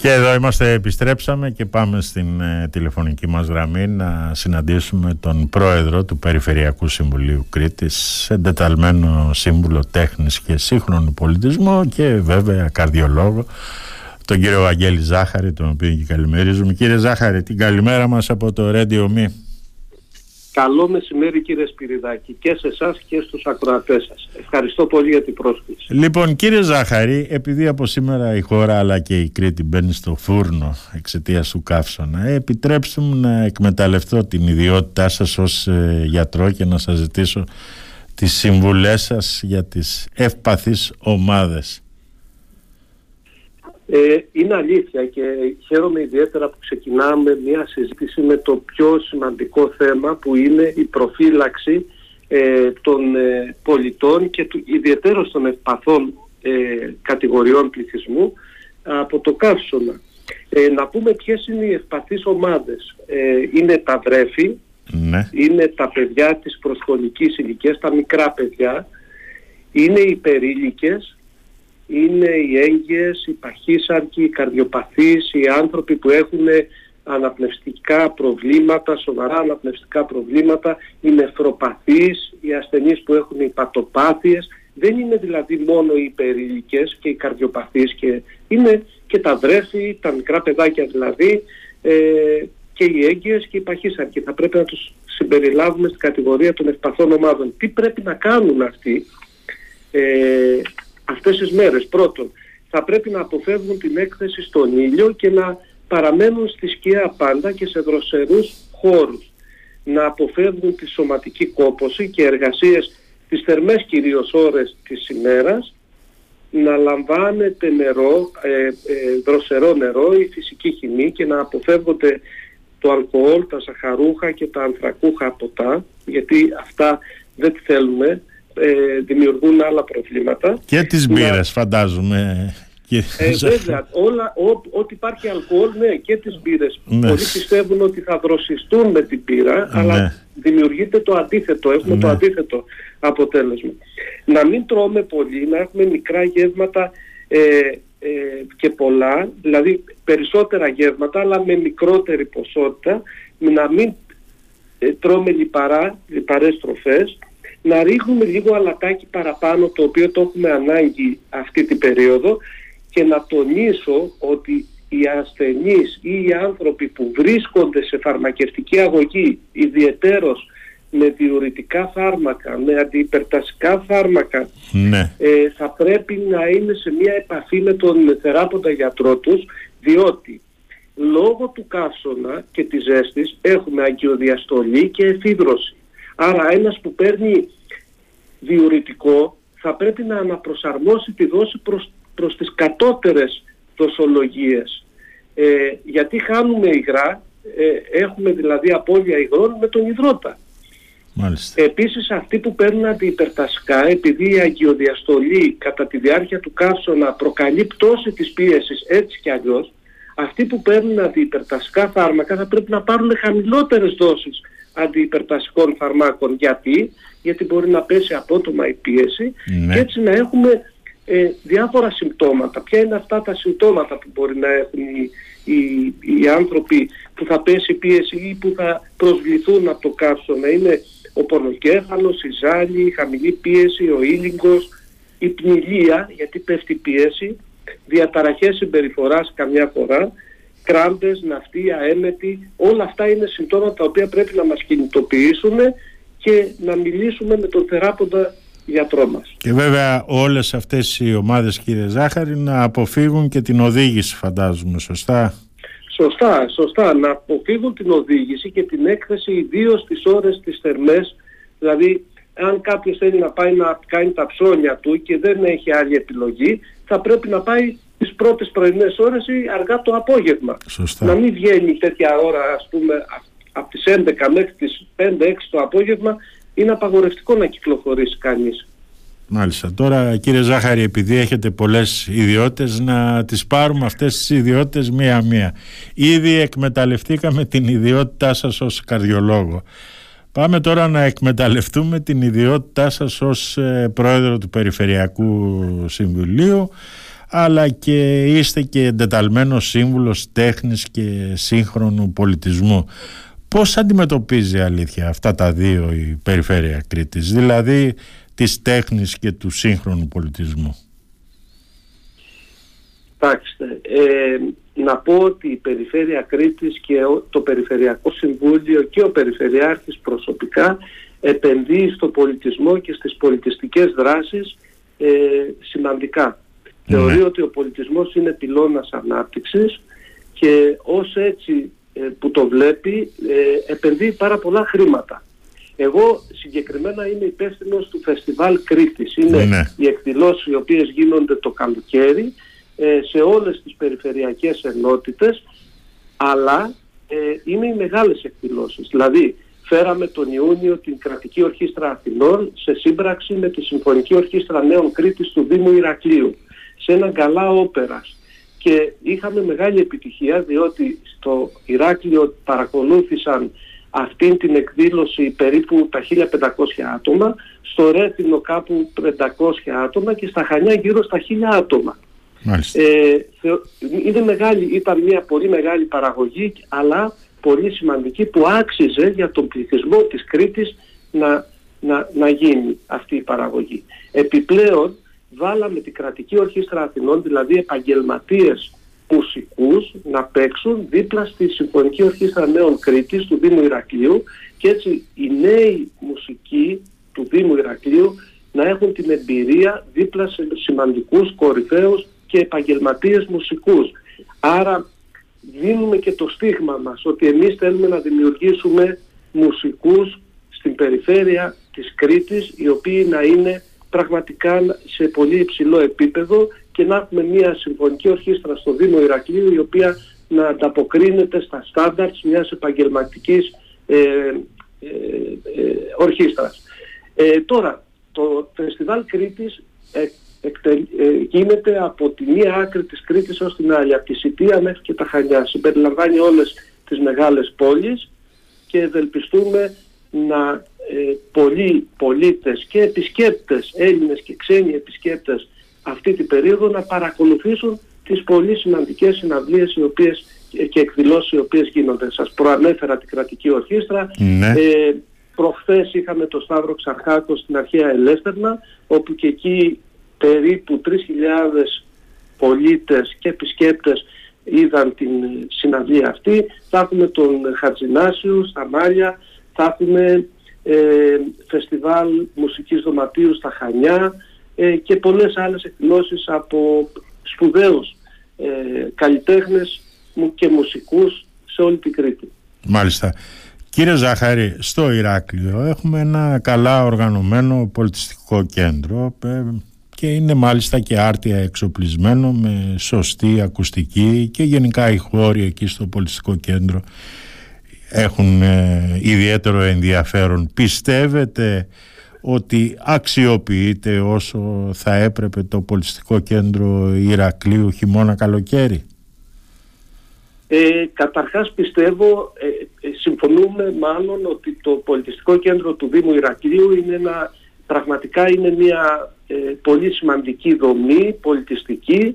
Και εδώ είμαστε, επιστρέψαμε και πάμε στην ε, τηλεφωνική μας γραμμή να συναντήσουμε τον πρόεδρο του Περιφερειακού Συμβουλίου Κρήτης, εντεταλμένο σύμβουλο τέχνης και σύγχρονου πολιτισμού και βέβαια καρδιολόγο, τον κύριο Αγγέλη Ζάχαρη, τον οποίο και καλημερίζουμε. Κύριε Ζάχαρη, την καλημέρα μας από το Radio Me. Καλό μεσημέρι κύριε Σπυριδάκη και σε εσάς και στους ακροατές σας. Ευχαριστώ πολύ για την πρόσκληση. Λοιπόν κύριε Ζάχαρη, επειδή από σήμερα η χώρα αλλά και η Κρήτη μπαίνει στο φούρνο εξαιτίας του καύσωνα, επιτρέψτε μου να εκμεταλλευτώ την ιδιότητά σας ως ε, γιατρό και να σας ζητήσω τις συμβουλές σας για τις ευπαθείς ομάδες. Ε, είναι αλήθεια και χαίρομαι ιδιαίτερα που ξεκινάμε μια συζήτηση με το πιο σημαντικό θέμα που είναι η προφύλαξη ε, των ε, πολιτών και του, ιδιαίτερα των ευπαθών ε, κατηγοριών πληθυσμού από το καύσωνα. να πούμε ποιες είναι οι ευπαθείς ομάδες. είναι τα βρέφη, ναι. είναι τα παιδιά της προσχολικής ηλικίας, τα μικρά παιδιά, είναι οι περίλικες, είναι οι έγκυες, οι παχύσαρκοι, οι καρδιοπαθείς, οι άνθρωποι που έχουν αναπνευστικά προβλήματα, σοβαρά αναπνευστικά προβλήματα, οι νεφροπαθείς, οι ασθενείς που έχουν υπατοπάθειες. Δεν είναι δηλαδή μόνο οι υπερήλικες και οι καρδιοπαθείς και είναι και τα βρέφη, τα μικρά παιδάκια δηλαδή ε, και οι έγκυες και οι παχύσαρκοι. Θα πρέπει να τους συμπεριλάβουμε στην κατηγορία των ευπαθών ομάδων. Τι πρέπει να κάνουν αυτοί; Ε, αυτές τις μέρες. Πρώτον, θα πρέπει να αποφεύγουν την έκθεση στον ήλιο και να παραμένουν στη σκιά πάντα και σε δροσερούς χώρους. Να αποφεύγουν τη σωματική κόπωση και εργασίες τις θερμές κυρίως ώρες της ημέρας, να λαμβάνετε νερό, ε, ε, δροσερό νερό ή φυσική χυμή και να αποφεύγονται το αλκοόλ, τα σαχαρούχα και τα ανθρακούχα ποτά, γιατί αυτά δεν θέλουμε ε, δημιουργούν άλλα προβλήματα. Και τις μπύρες φαντάζομαι. Ε, βέβαια, όλα, ό,τι υπάρχει αλκοόλ, ναι, και τις μπύρες. Ναι. Πολλοί πιστεύουν ότι θα δροσιστούν με την πύρα, ναι. αλλά δημιουργείται το αντίθετο, έχουμε το ναι. αντίθετο αποτέλεσμα. Να μην τρώμε πολύ, να έχουμε μικρά γεύματα ε, ε, και πολλά, δηλαδή περισσότερα γεύματα, αλλά με μικρότερη ποσότητα, να μην ε, τρώμε λιπαρά, λιπαρές τροφές, να ρίχνουμε λίγο αλατάκι παραπάνω το οποίο το έχουμε ανάγκη αυτή την περίοδο και να τονίσω ότι οι ασθενείς ή οι άνθρωποι που βρίσκονται σε φαρμακευτική αγωγή ιδιαιτέρως με διουρητικά φάρμακα, με αντιυπερτασικά φάρμακα ναι. ε, θα πρέπει να είναι σε μια επαφή με τον θεράποντα γιατρό τους διότι λόγω του καύσωνα και της ζέστης έχουμε αγκιοδιαστολή και εφίδρωση. Άρα ένας που παίρνει διουρητικό θα πρέπει να αναπροσαρμόσει τη δόση προς, προς τις κατώτερες δοσολογίες. Ε, γιατί χάνουμε υγρά, ε, έχουμε δηλαδή απώλεια υγρών με τον υδρότα. Μάλιστα. Επίσης αυτοί που παίρνουν αντιυπερτασικά επειδή η αγκιοδιαστολή κατά τη διάρκεια του καύσωνα προκαλεί πτώση της πίεσης έτσι κι αλλιώς αυτοί που παίρνουν αντιυπερτασικά φάρμακα θα πρέπει να πάρουν χαμηλότερες δόσεις αντιυπερτασικών φαρμάκων. Γιατί, Γιατί μπορεί να πέσει απότομα η πίεση ναι. και έτσι να έχουμε ε, διάφορα συμπτώματα. Ποια είναι αυτά τα συμπτώματα που μπορεί να έχουν οι, οι, οι άνθρωποι που θα πέσει η πίεση ή που θα προσβληθούν από το καύσωνα; Είναι ο πονοκέφαλος, η ζάλη, η χαμηλή πίεση, ο ήλιγκος, η πνηλία γιατί πέφτει η πίεση, διαταραχές συμπεριφοράς καμιά φορά κράμπες, ναυτία, έμετη, όλα αυτά είναι συμπτώματα τα οποία πρέπει να μας κινητοποιήσουν και να μιλήσουμε με τον θεράποντα γιατρό μας. Και βέβαια όλες αυτές οι ομάδες κύριε Ζάχαρη να αποφύγουν και την οδήγηση φαντάζομαι, σωστά; Σωστά, σωστά. Να αποφύγουν την οδήγηση και την έκθεση ιδίως στις ώρες τις θερμές, δηλαδή αν κάποιος θέλει να πάει να κάνει τα ψώνια του και δεν έχει άλλη επιλογή, θα πρέπει να πάει τις πρώτες πρωινές ώρες ή αργά το απόγευμα. Σωστά. Να μην βγαίνει τέτοια ώρα ας πούμε από τις 11 μέχρι τις 5-6 το απόγευμα είναι απαγορευτικό να κυκλοφορήσει κανείς. Μάλιστα. Τώρα κύριε Ζάχαρη επειδή έχετε πολλές ιδιότητες να τις πάρουμε αυτές τις ιδιότητες μία-μία. Ήδη εκμεταλλευτήκαμε την ιδιότητά σας ως καρδιολόγο. Πάμε τώρα να εκμεταλλευτούμε την ιδιότητά σας ως ε, πρόεδρο του Περιφερειακού Συμβουλίου αλλά και είστε και εντεταλμένος σύμβουλος τέχνης και σύγχρονου πολιτισμού. Πώς αντιμετωπίζει αλήθεια αυτά τα δύο η περιφέρεια Κρήτης, δηλαδή της τέχνης και του σύγχρονου πολιτισμού; Κοιτάξτε, ε, να πω ότι η Περιφέρεια Κρήτης και το Περιφερειακό Συμβούλιο και ο Περιφερειάρχης προσωπικά επενδύει στο πολιτισμό και στις πολιτιστικές δράσεις ε, σημαντικά. Ναι. Θεωρεί ότι ο πολιτισμός είναι πυλώνας ανάπτυξης και ως έτσι ε, που το βλέπει ε, επενδύει πάρα πολλά χρήματα. Εγώ συγκεκριμένα είμαι υπεύθυνο του Φεστιβάλ Κρήτης. Είναι ναι. οι εκδηλώσεις οι οποίες γίνονται το καλοκαίρι ε, σε όλες τις περιφερειακές ενότητες αλλά ε, είναι οι μεγάλες εκδηλώσεις. Δηλαδή φέραμε τον Ιούνιο την Κρατική Ορχήστρα Αθηνών σε σύμπραξη με τη Συμφωνική Ορχήστρα Νέων Κρήτης του Δήμου Ηρακλείου σε ένα καλά όπερας και είχαμε μεγάλη επιτυχία διότι στο Ηράκλειο παρακολούθησαν αυτήν την εκδήλωση περίπου τα 1500 άτομα, στο Ρέθινο κάπου 500 άτομα και στα Χανιά γύρω στα 1000 άτομα. Ε, είναι μεγάλη, ήταν μια πολύ μεγάλη παραγωγή αλλά πολύ σημαντική που άξιζε για τον πληθυσμό της Κρήτης να, να, να γίνει αυτή η παραγωγή. Επιπλέον βάλαμε την κρατική ορχήστρα Αθηνών, δηλαδή επαγγελματίες μουσικούς να παίξουν δίπλα στη Συμφωνική Ορχήστρα Νέων Κρήτης του Δήμου Ηρακλείου και έτσι οι νέοι μουσικοί του Δήμου Ηρακλείου να έχουν την εμπειρία δίπλα σε σημαντικούς κορυφαίους και επαγγελματίες μουσικούς. Άρα δίνουμε και το στίγμα μας ότι εμείς θέλουμε να δημιουργήσουμε μουσικούς στην περιφέρεια της Κρήτης οι οποίοι να είναι πραγματικά σε πολύ υψηλό επίπεδο και να έχουμε μια συμφωνική ορχήστρα στο Δήμο Ηρακλείου η οποία να ανταποκρίνεται στα στάνταρτς μιας επαγγελματικής ε, ε, ε ορχήστρας. Ε, τώρα, το Φεστιβάλ Κρήτης γίνεται από τη μία άκρη της Κρήτης ως την άλλη, από τη Σιτία μέχρι και τα Χανιά. Συμπεριλαμβάνει όλες τις μεγάλες πόλεις και ευελπιστούμε να ε, πολλοί πολίτες και επισκέπτες, Έλληνες και ξένοι επισκέπτες αυτή την περίοδο να παρακολουθήσουν τις πολύ σημαντικές συναυλίες οι οποίες, και εκδηλώσεις οι οποίες γίνονται. Σας προανέφερα την κρατική ορχήστρα. Ναι. Ε, προχθές είχαμε το Σταύρο Ξαρχάκο στην αρχαία Ελέστερνα όπου και εκεί περίπου 3.000 πολίτες και επισκέπτες είδαν την συναυλία αυτή. Θα έχουμε τον Χατζινάσιου στα Μάλια, θα έχουμε ε, φεστιβάλ μουσικής δωματίου στα Χανιά ε, και πολλές άλλες εκδηλώσεις από σπουδαίους ε, καλλιτέχνες και μουσικούς σε όλη την Κρήτη. Μάλιστα. Κύριε Ζαχαρή, στο Ηράκλειο έχουμε ένα καλά οργανωμένο πολιτιστικό κέντρο ε, και είναι μάλιστα και άρτια εξοπλισμένο με σωστή ακουστική και γενικά οι χώροι εκεί στο πολιτιστικό κέντρο έχουν ε, ιδιαίτερο ενδιαφέρον. Πιστεύετε ότι αξιοποιείται όσο θα έπρεπε το πολιτιστικό κέντρο Ηρακλείου χειμώνα καλοκαίρι; Ε, καταρχάς πιστεύω, ε, ε, συμφωνούμε μάλλον ότι το πολιτιστικό κέντρο του Δήμου Ηρακλείου είναι ένα, πραγματικά είναι μια ε, πολύ σημαντική δομή πολιτιστική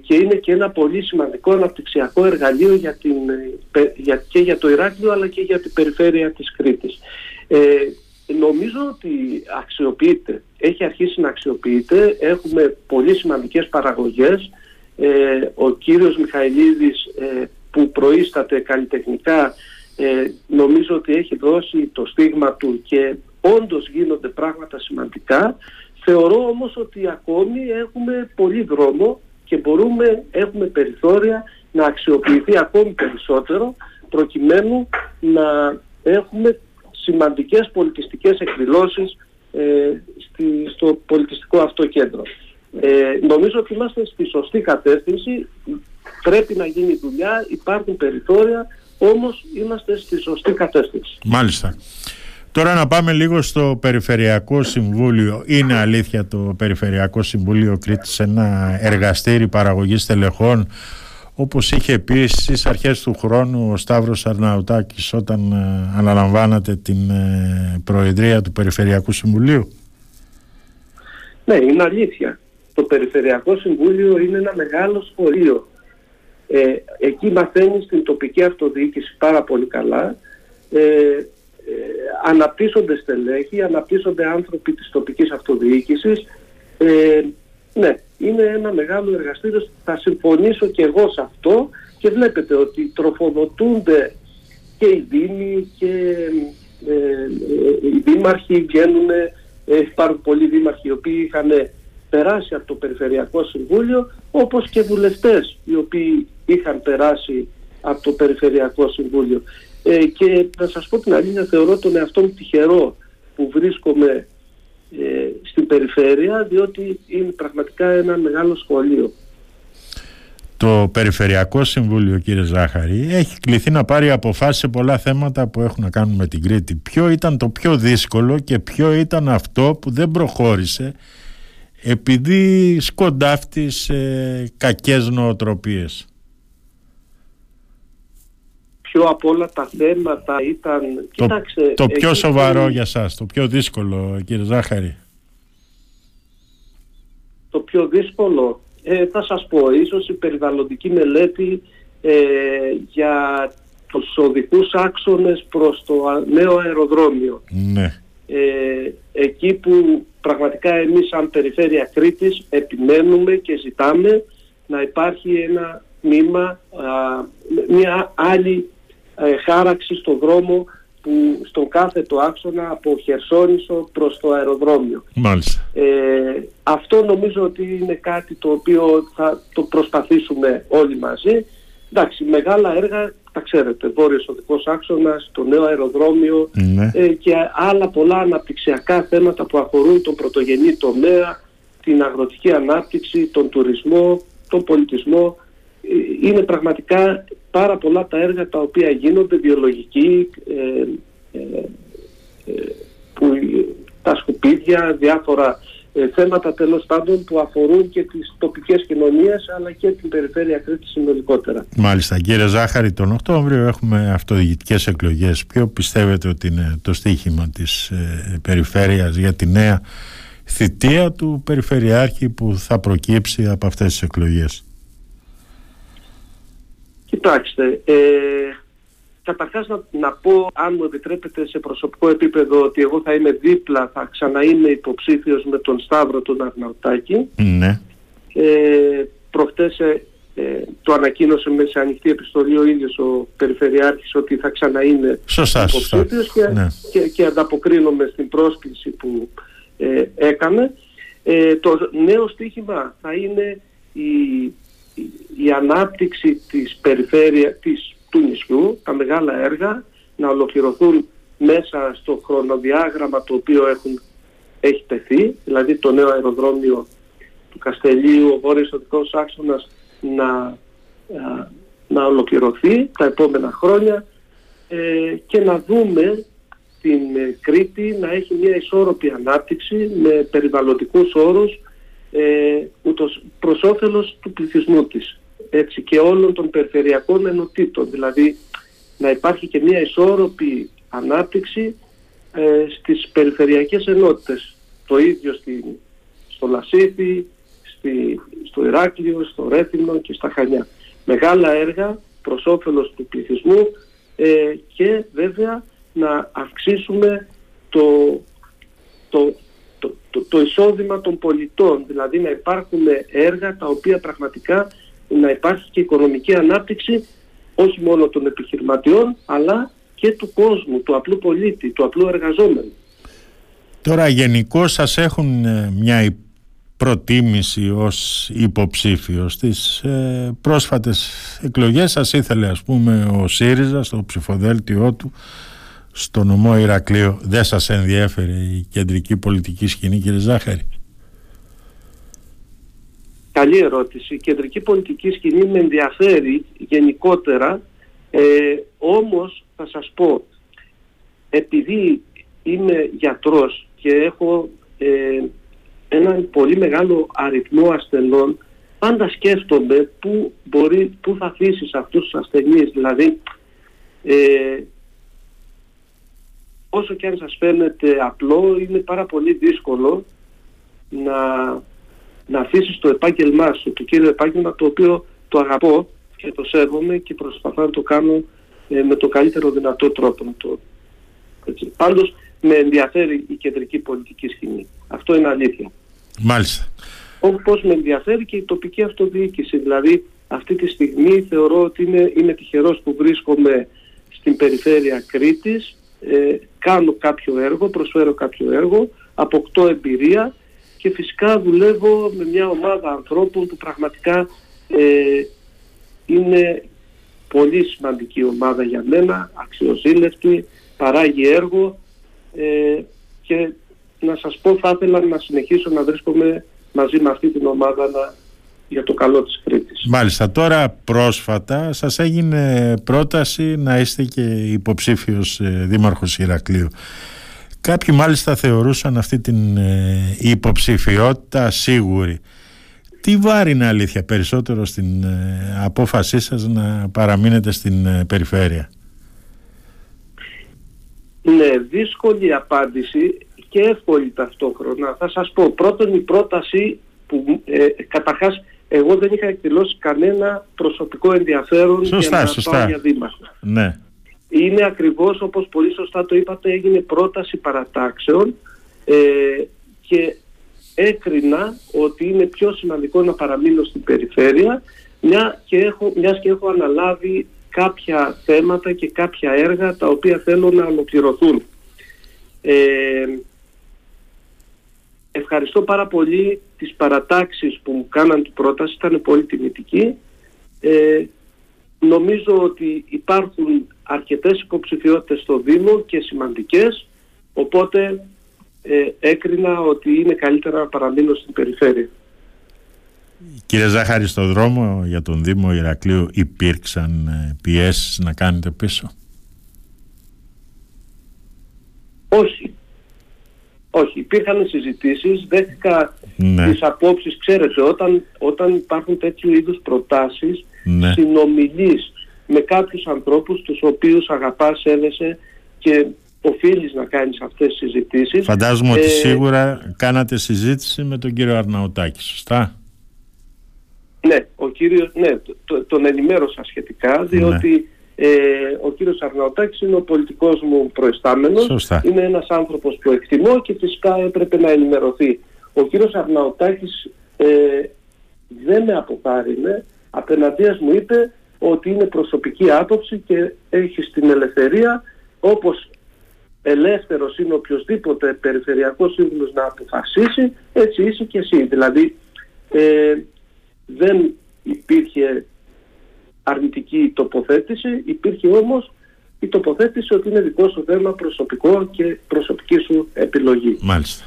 και είναι και ένα πολύ σημαντικό αναπτυξιακό εργαλείο για την, για, και για το Ηράκλειο αλλά και για την περιφέρεια της Κρήτης. Ε, νομίζω ότι αξιοποιείται, έχει αρχίσει να αξιοποιείται, έχουμε πολύ σημαντικές παραγωγές. Ε, ο κύριος Μιχαηλίδης ε, που προείσταται καλλιτεχνικά ε, νομίζω ότι έχει δώσει το στίγμα του και όντως γίνονται πράγματα σημαντικά. Θεωρώ όμως ότι ακόμη έχουμε πολύ δρόμο και μπορούμε, έχουμε περιθώρια να αξιοποιηθεί ακόμη περισσότερο προκειμένου να έχουμε σημαντικές πολιτιστικές εκδηλώσεις ε, στη, στο πολιτιστικό αυτό κέντρο. Ε, νομίζω ότι είμαστε στη σωστή κατεύθυνση, πρέπει να γίνει δουλειά, υπάρχουν περιθώρια, όμως είμαστε στη σωστή κατεύθυνση. Μάλιστα. Τώρα να πάμε λίγο στο Περιφερειακό Συμβούλιο. Είναι αλήθεια το Περιφερειακό Συμβούλιο Κρήτης ένα εργαστήρι παραγωγής τελεχών όπως είχε πει στις αρχές του χρόνου ο Σταύρος Αρναουτάκης όταν ε, αναλαμβάνατε την ε, Προεδρία του Περιφερειακού Συμβουλίου; Ναι, είναι αλήθεια. το Περιφερειακό Συμβούλιο είναι ένα μεγάλο σχολείο. Ε, εκεί μαθαίνεις την τοπική αυτοδιοίκηση πάρα πολύ καλά. Ε, ε, αναπτύσσονται στελέχη, αναπτύσσονται άνθρωποι της τοπικής αυτοδιοίκησης. Ε, ναι, είναι ένα μεγάλο εργαστήριο. Θα συμφωνήσω και εγώ σε αυτό και βλέπετε ότι τροφοδοτούνται και οι δήμοι και ε, ε, οι δήμαρχοι βγαίνουν, ε, υπάρχουν πολλοί δήμαρχοι οι οποίοι είχαν περάσει από το Περιφερειακό Συμβούλιο όπως και βουλευτές οι οποίοι είχαν περάσει από το Περιφερειακό Συμβούλιο. Ε, και να σας πω την αλήθεια θεωρώ τον εαυτό μου τυχερό που βρίσκομαι ε, στην περιφέρεια διότι είναι πραγματικά ένα μεγάλο σχολείο. Το Περιφερειακό Συμβούλιο κύριε Ζάχαρη έχει κληθεί να πάρει αποφάσεις σε πολλά θέματα που έχουν να κάνουν με την Κρήτη. Ποιο ήταν το πιο δύσκολο και ποιο ήταν αυτό που δεν προχώρησε επειδή σκοντάφτει σε κακές νοοτροπίες; Ποιο από όλα τα θέματα ήταν... Το, Κοιτάξτε, το πιο σοβαρό για σας, το πιο δύσκολο κύριε Ζάχαρη. Το πιο δύσκολο, ε, θα σας πω, ίσως η περιβαλλοντική μελέτη ε, για τους οδικούς άξονες προς το νέο αεροδρόμιο. Ναι. Ε, εκεί που πραγματικά εμείς σαν Περιφέρεια Κρήτης επιμένουμε και ζητάμε να υπάρχει ένα μήμα, μια άλλη ε, χάραξη στο δρόμο που στον κάθε το άξονα από Χερσόνησο προς το αεροδρόμιο. Μάλιστα. Ε, αυτό νομίζω ότι είναι κάτι το οποίο θα το προσπαθήσουμε όλοι μαζί. Εντάξει, μεγάλα έργα τα ξέρετε, βόρειος οδικός άξονας, το νέο αεροδρόμιο ναι. ε, και άλλα πολλά αναπτυξιακά θέματα που αφορούν τον πρωτογενή τομέα, την αγροτική ανάπτυξη, τον τουρισμό, τον πολιτισμό. Ε, είναι πραγματικά πάρα πολλά τα έργα τα οποία γίνονται, βιολογικοί, ε, που, τα σκουπίδια, διάφορα ε, θέματα τέλος πάντων που αφορούν και τις τοπικές κοινωνίες αλλά και την περιφέρεια Κρήτη συνολικότερα. Μάλιστα. Κύριε Ζάχαρη, τον Οκτώβριο έχουμε αυτοδιοικητικές εκλογές. Ποιο πιστεύετε ότι είναι το στίχημα της ε, περιφέρειας για τη νέα θητεία του Περιφερειάρχη που θα προκύψει από αυτές τις εκλογές; Κοιτάξτε, ε, Καταρχάς να, να πω, αν μου επιτρέπετε σε προσωπικό επίπεδο, ότι εγώ θα είμαι δίπλα, θα ξαναείμαι υποψήφιος με τον Σταύρο τον Αρναουτάκη. Ναι. Ε, προχτές ε, ε, το ανακοίνωσε με σε ανοιχτή επιστολή ο ίδιος ο Περιφερειάρχης ότι θα ξαναείμαι υποψήφιος και, ναι. και, και, ανταποκρίνομαι στην πρόσκληση που ε, έκανε. Ε, το νέο στίχημα θα είναι η, η, η ανάπτυξη της περιφέρεια, της του νησιού, τα μεγάλα έργα να ολοκληρωθούν μέσα στο χρονοδιάγραμμα το οποίο έχουν, έχει τεθεί, δηλαδή το νέο αεροδρόμιο του Καστελίου, ο Βόρειος Οδικός Άξονας να, να ολοκληρωθεί τα επόμενα χρόνια ε, και να δούμε την ε, Κρήτη να έχει μια ισόρροπη ανάπτυξη με περιβαλλοντικούς όρους ε, ούτως προς όφελος του πληθυσμού της έτσι, και όλων των περιφερειακών ενωτήτων. Δηλαδή να υπάρχει και μια ισόρροπη ανάπτυξη ε, στις περιφερειακές ενότητες. Το ίδιο στη, στο Λασίθι, στη, στο Ηράκλειο, στο Ρέθυμνο και στα Χανιά. Μεγάλα έργα προς όφελος του πληθυσμού ε, και βέβαια να αυξήσουμε το, το, το, το, το εισόδημα των πολιτών. Δηλαδή να υπάρχουν έργα τα οποία πραγματικά να υπάρχει και οικονομική ανάπτυξη όχι μόνο των επιχειρηματιών αλλά και του κόσμου, του απλού πολίτη, του απλού εργαζόμενου. Τώρα γενικώ σας έχουν ε, μια προτίμηση ως υποψήφιος στις ε, πρόσφατες εκλογές σας ήθελε ας πούμε ο ΣΥΡΙΖΑ στο ψηφοδέλτιό του στο νομό Ηρακλείο δεν σας ενδιέφερε η κεντρική πολιτική σκηνή κύριε Ζάχαρη; Καλή ερώτηση. Η κεντρική πολιτική σκηνή με ενδιαφέρει γενικότερα, ε, όμως θα σας πω, επειδή είμαι γιατρός και έχω ε, έναν πολύ μεγάλο αριθμό ασθενών, πάντα σκέφτομαι πού, μπορεί, πού θα αφήσεις αυτούς τους ασθενείς. Δηλαδή, ε, όσο και αν σας φαίνεται απλό, είναι πάρα πολύ δύσκολο να να αφήσεις το επάγγελμά σου, το κύριο επάγγελμα το οποίο το αγαπώ και το σέβομαι και προσπαθώ να το κάνω ε, με το καλύτερο δυνατό τρόπο. Να το, έτσι. Πάντως με ενδιαφέρει η κεντρική πολιτική σκηνή. Αυτό είναι αλήθεια. Μάλιστα. Όπως με ενδιαφέρει και η τοπική αυτοδιοίκηση. Δηλαδή αυτή τη στιγμή θεωρώ ότι είναι, είναι τυχερός που βρίσκομαι στην περιφέρεια Κρήτης, ε, κάνω κάποιο έργο, προσφέρω κάποιο έργο, αποκτώ εμπειρία και φυσικά δουλεύω με μια ομάδα ανθρώπων που πραγματικά ε, είναι πολύ σημαντική ομάδα για μένα, αξιοζήλευτη, παράγει έργο ε, και να σας πω θα ήθελα να συνεχίσω να βρίσκομαι μαζί με αυτή την ομάδα να, για το καλό της Κρήτης. Μάλιστα, τώρα πρόσφατα σας έγινε πρόταση να είστε και υποψήφιος ε, δήμαρχος Ηρακλείου. Κάποιοι μάλιστα θεωρούσαν αυτή την ε, υποψηφιότητα σίγουρη. Τι βάρη είναι αλήθεια περισσότερο στην ε, απόφασή σας να παραμείνετε στην ε, περιφέρεια; Ναι, δύσκολη απάντηση και εύκολη ταυτόχρονα. Θα σας πω, πρώτον η πρόταση που ε, καταρχάς εγώ δεν είχα εκδηλώσει κανένα προσωπικό ενδιαφέρον σωστά, για να σωστά. πάω για δήμαρχο. Ναι. Είναι ακριβώς όπως πολύ σωστά το είπατε έγινε πρόταση παρατάξεων ε, και έκρινα ότι είναι πιο σημαντικό να παραμείνω στην περιφέρεια μια και έχω, μιας και έχω αναλάβει κάποια θέματα και κάποια έργα τα οποία θέλω να ολοκληρωθούν. Ε, ευχαριστώ πάρα πολύ τις παρατάξεις που μου κάναν την πρόταση, ήταν πολύ τιμητική. Ε, νομίζω ότι υπάρχουν αρκετές υποψηφιότητες στο Δήμο και σημαντικές, οπότε ε, έκρινα ότι είναι καλύτερα να παραμείνω στην περιφέρεια. Κύριε Ζάχαρη, στο δρόμο για τον Δήμο Ηρακλείου υπήρξαν ε, πιέσεις να κάνετε πίσω; Όχι. Όχι. Υπήρχαν συζητήσεις, δέχτηκα Ναι. τις απόψεις. Ξέρετε, όταν, όταν υπάρχουν τέτοιου είδους προτάσεις, Ναι. συνομιλείς με κάποιους ανθρώπους τους οποίους αγαπάς, σέβεσαι και οφείλεις να κάνεις αυτές τις συζητήσεις. Φαντάζομαι ότι Ε, σίγουρα κάνατε συζήτηση με τον κύριο Αρναουτάκη, σωστά; Ναι, ο κύριος, ναι, το- το- τον ενημέρωσα σχετικά, διότι ε, ο κύριος Αρναουτάκης είναι ο πολιτικός μου προϊστάμενος. Σωστά. Είναι ένας άνθρωπος που εκτιμώ και φυσικά έπρεπε να ενημερωθεί. Ο κύριος Αρναουτάκης ε, δεν με αποπάρινε, απέναντίας μου είπε ότι είναι προσωπική άποψη και έχει την ελευθερία όπως ελεύθερος είναι οποιοδήποτε περιφερειακός σύμβουλος να αποφασίσει, έτσι είσαι και εσύ. Δηλαδή ε, δεν υπήρχε αρνητική τοποθέτηση, υπήρχε όμως η τοποθέτηση ότι είναι δικό σου θέμα προσωπικό και προσωπική σου επιλογή. Μάλιστα.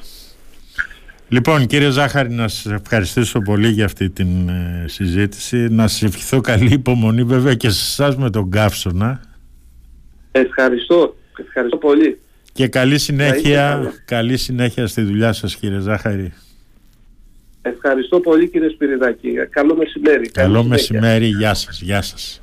Λοιπόν κύριε Ζάχαρη να σας ευχαριστήσω πολύ για αυτή την ε, συζήτηση να σας ευχηθώ καλή υπομονή βέβαια και σε εσάς με τον Καύσωνα Ευχαριστώ, ευχαριστώ πολύ. και καλή Να είστε συνέχεια, καλά. καλή συνέχεια στη δουλειά σας κύριε Ζάχαρη. Ευχαριστώ πολύ κύριε Σπυριδάκη. Καλό μεσημέρι. Καλή Καλό συνέχεια. μεσημέρι, γεια σας, γεια σας.